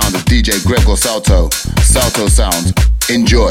sound of DJ Gregor Salto. Salto Sound. Enjoy.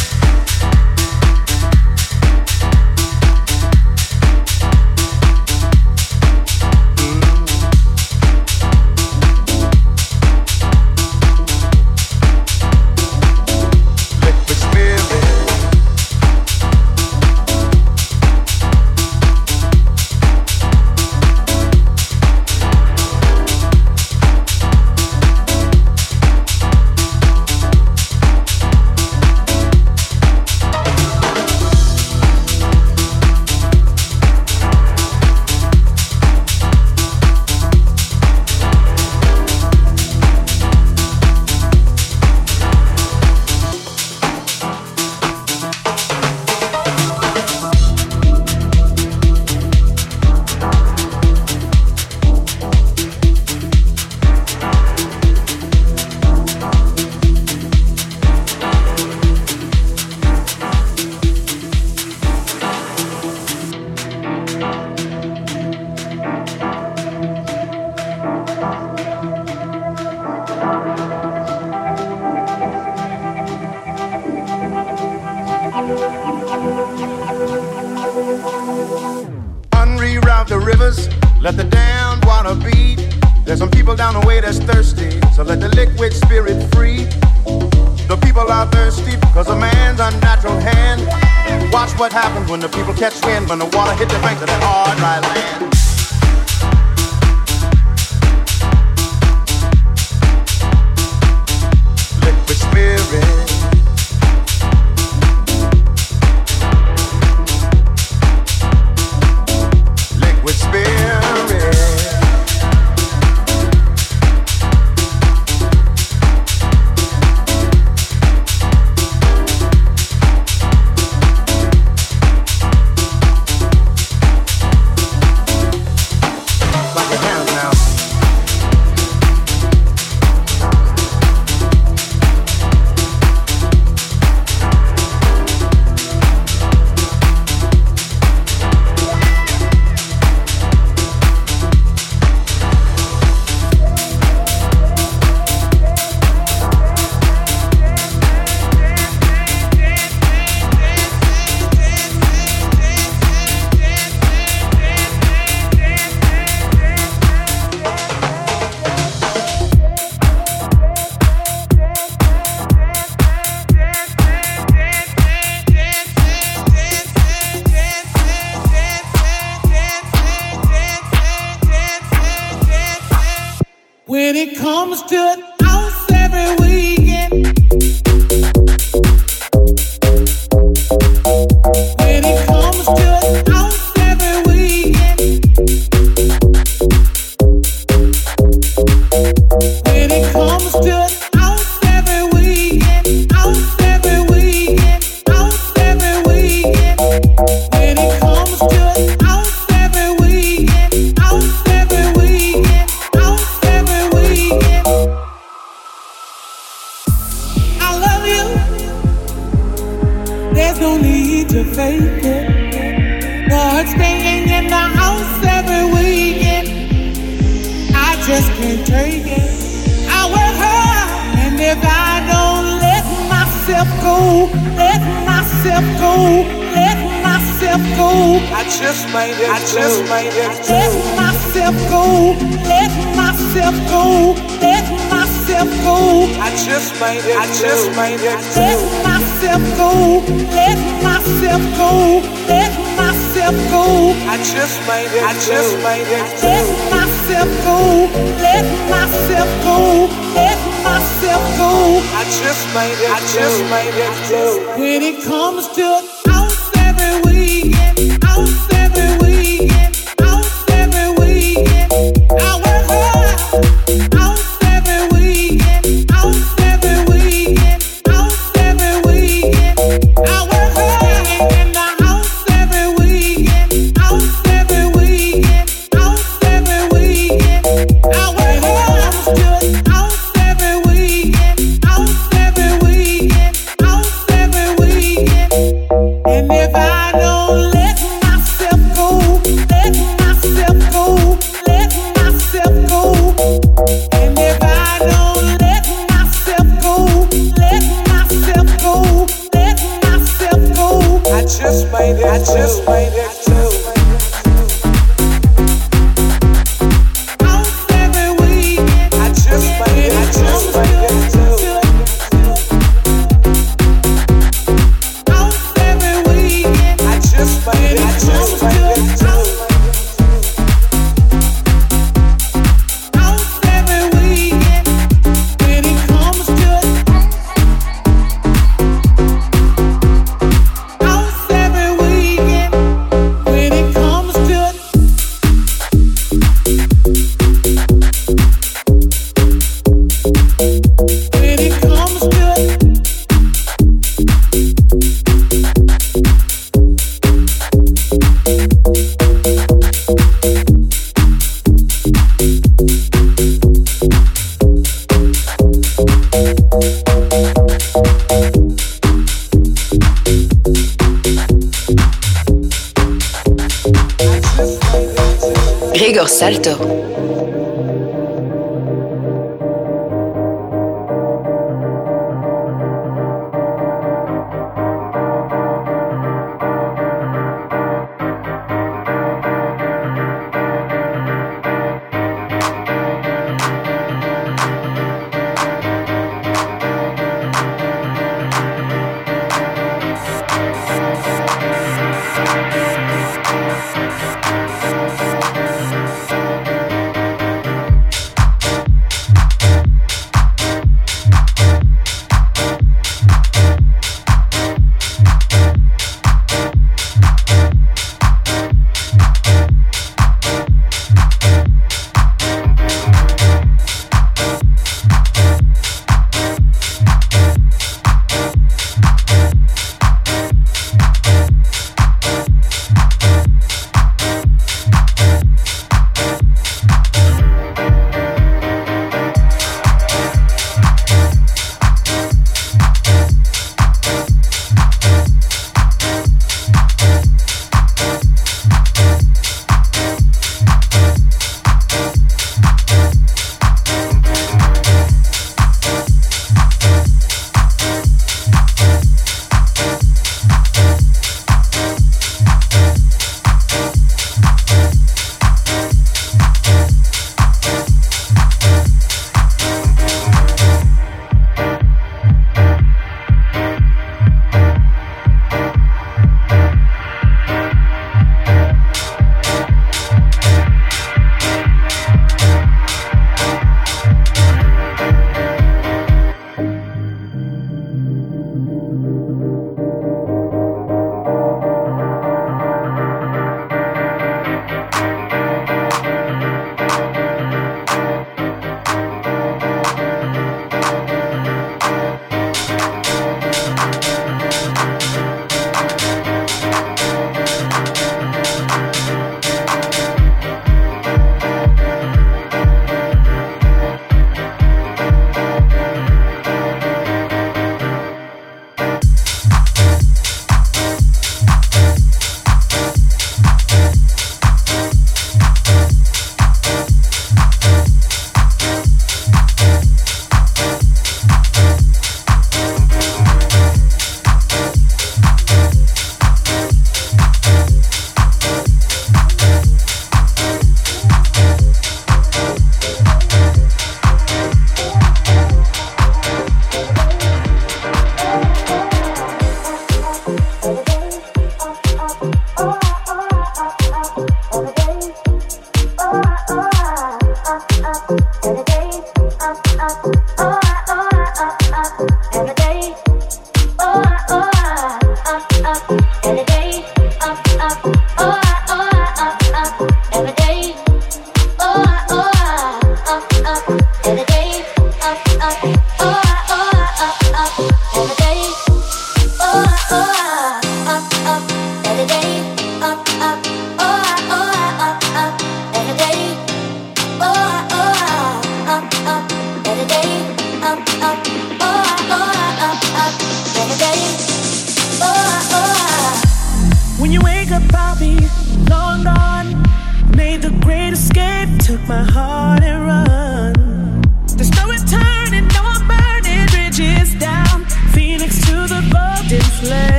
myself go. I just made it. I just made it. Let myself go. Let myself go. Let myself go. I just made it. I just made it. Let myself go. Let myself go. Let myself go. I just made it. I just made it. Let myself go. Let myself go. Let myself go. I just made it. I just made it. When it comes to we get out there.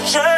Changed.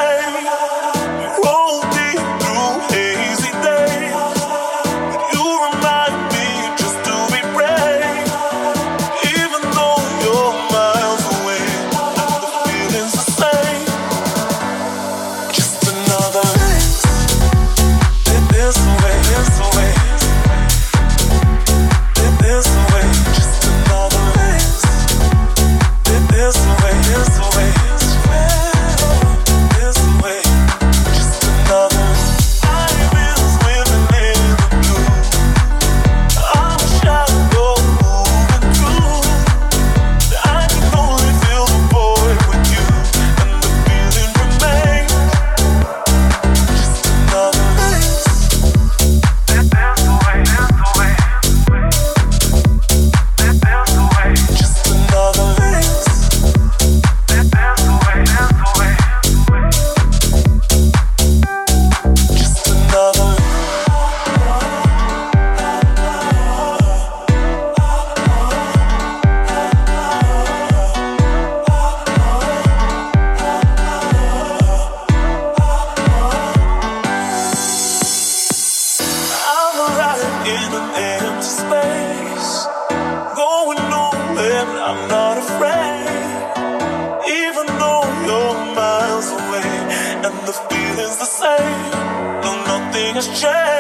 This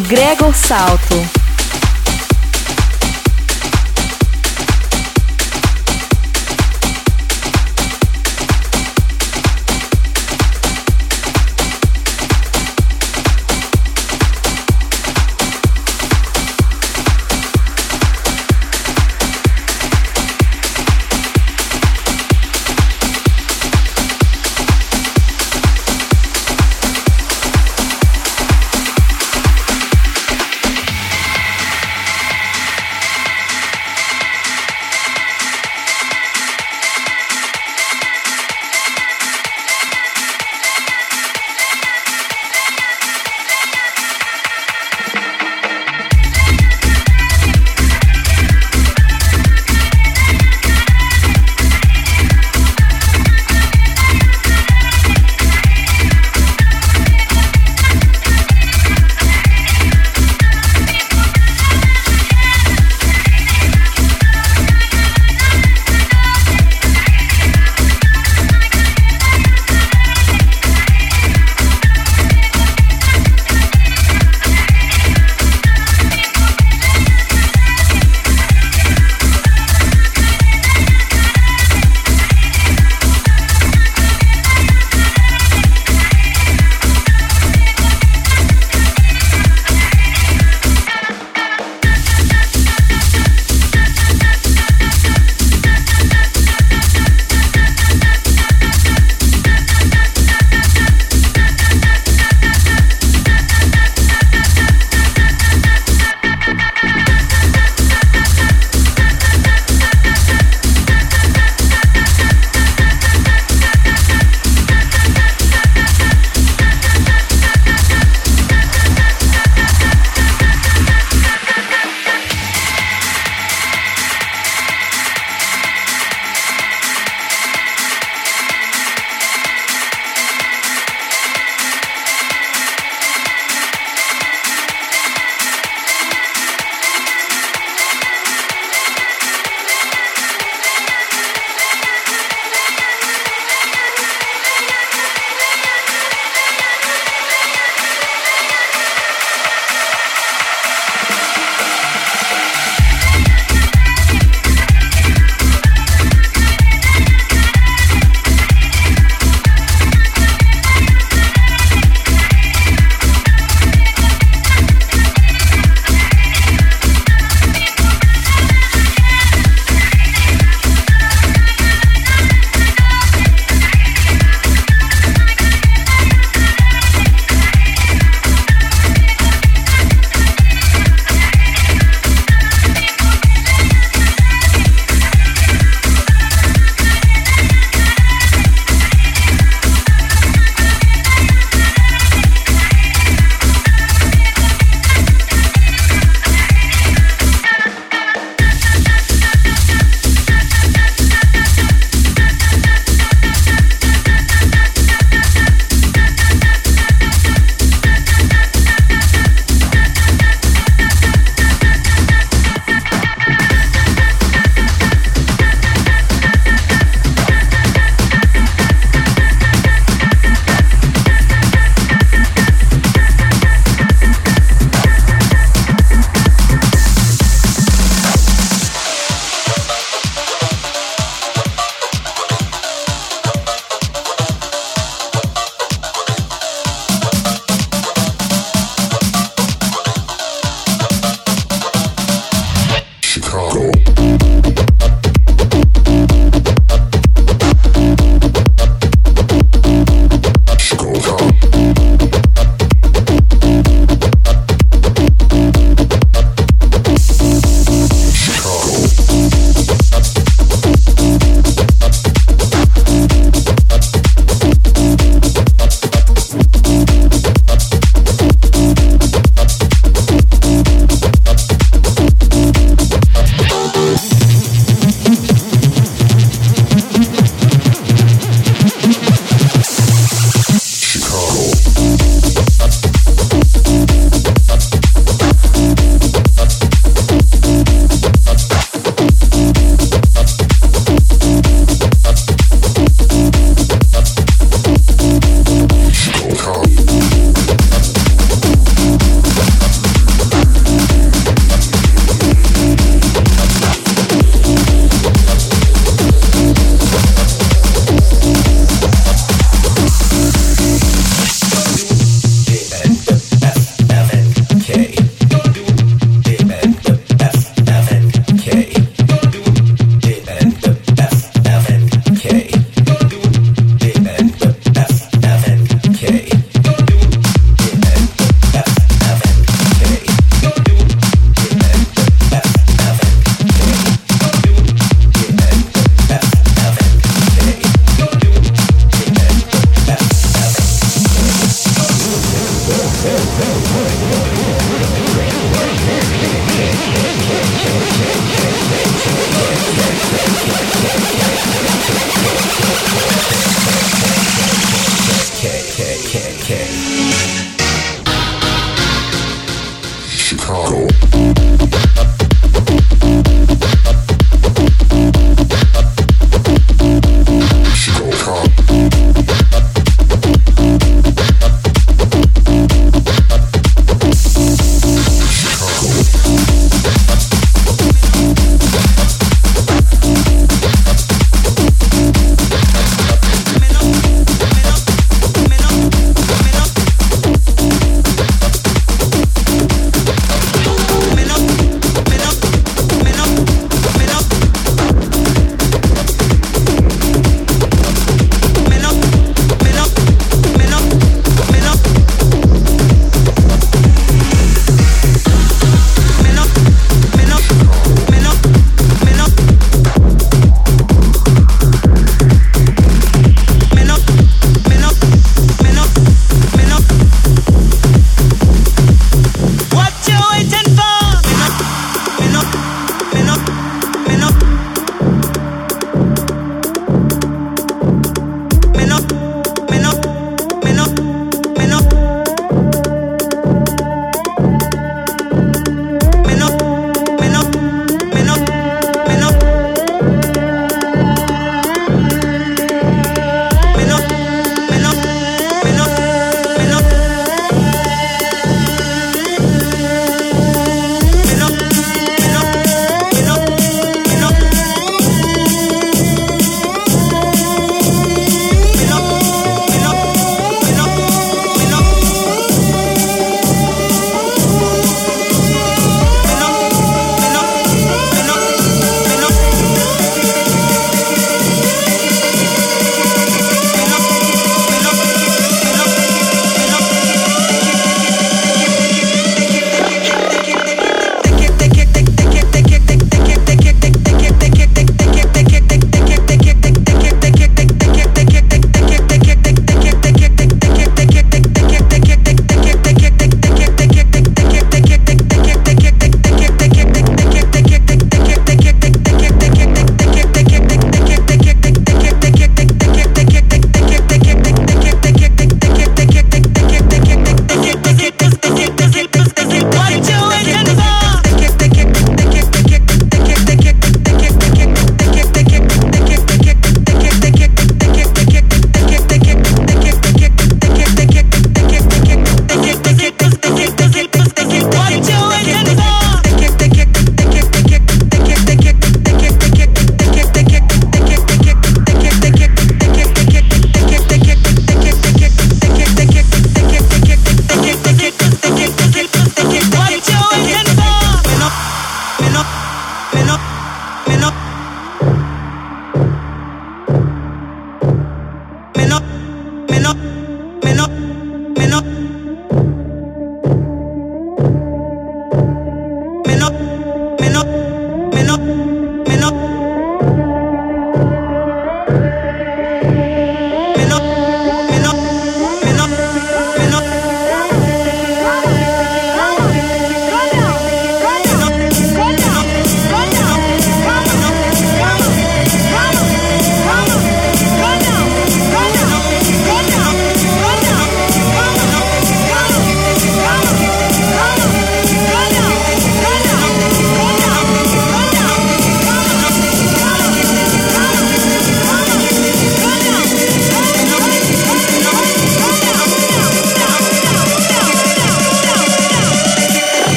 Gregor Salto.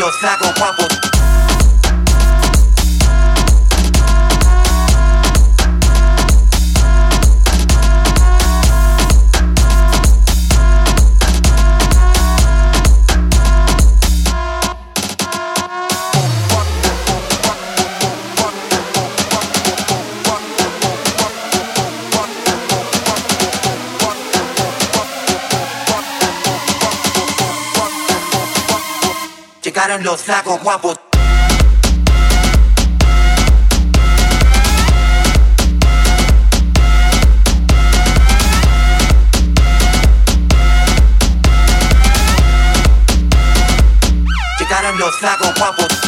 Los flacos guapos. Llegaron los flacos guapos. Llegaron los flacos guapos.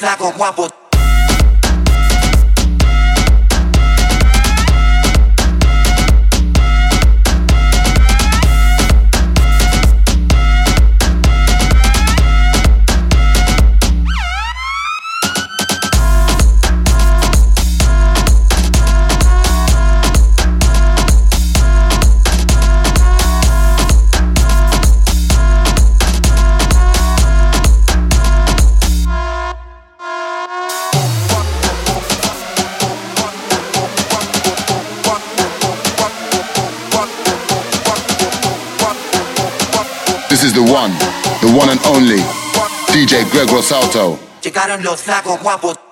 Llegaron los This is the one, the one and only DJ Gregor Salto. Llegaron los flacos guapos.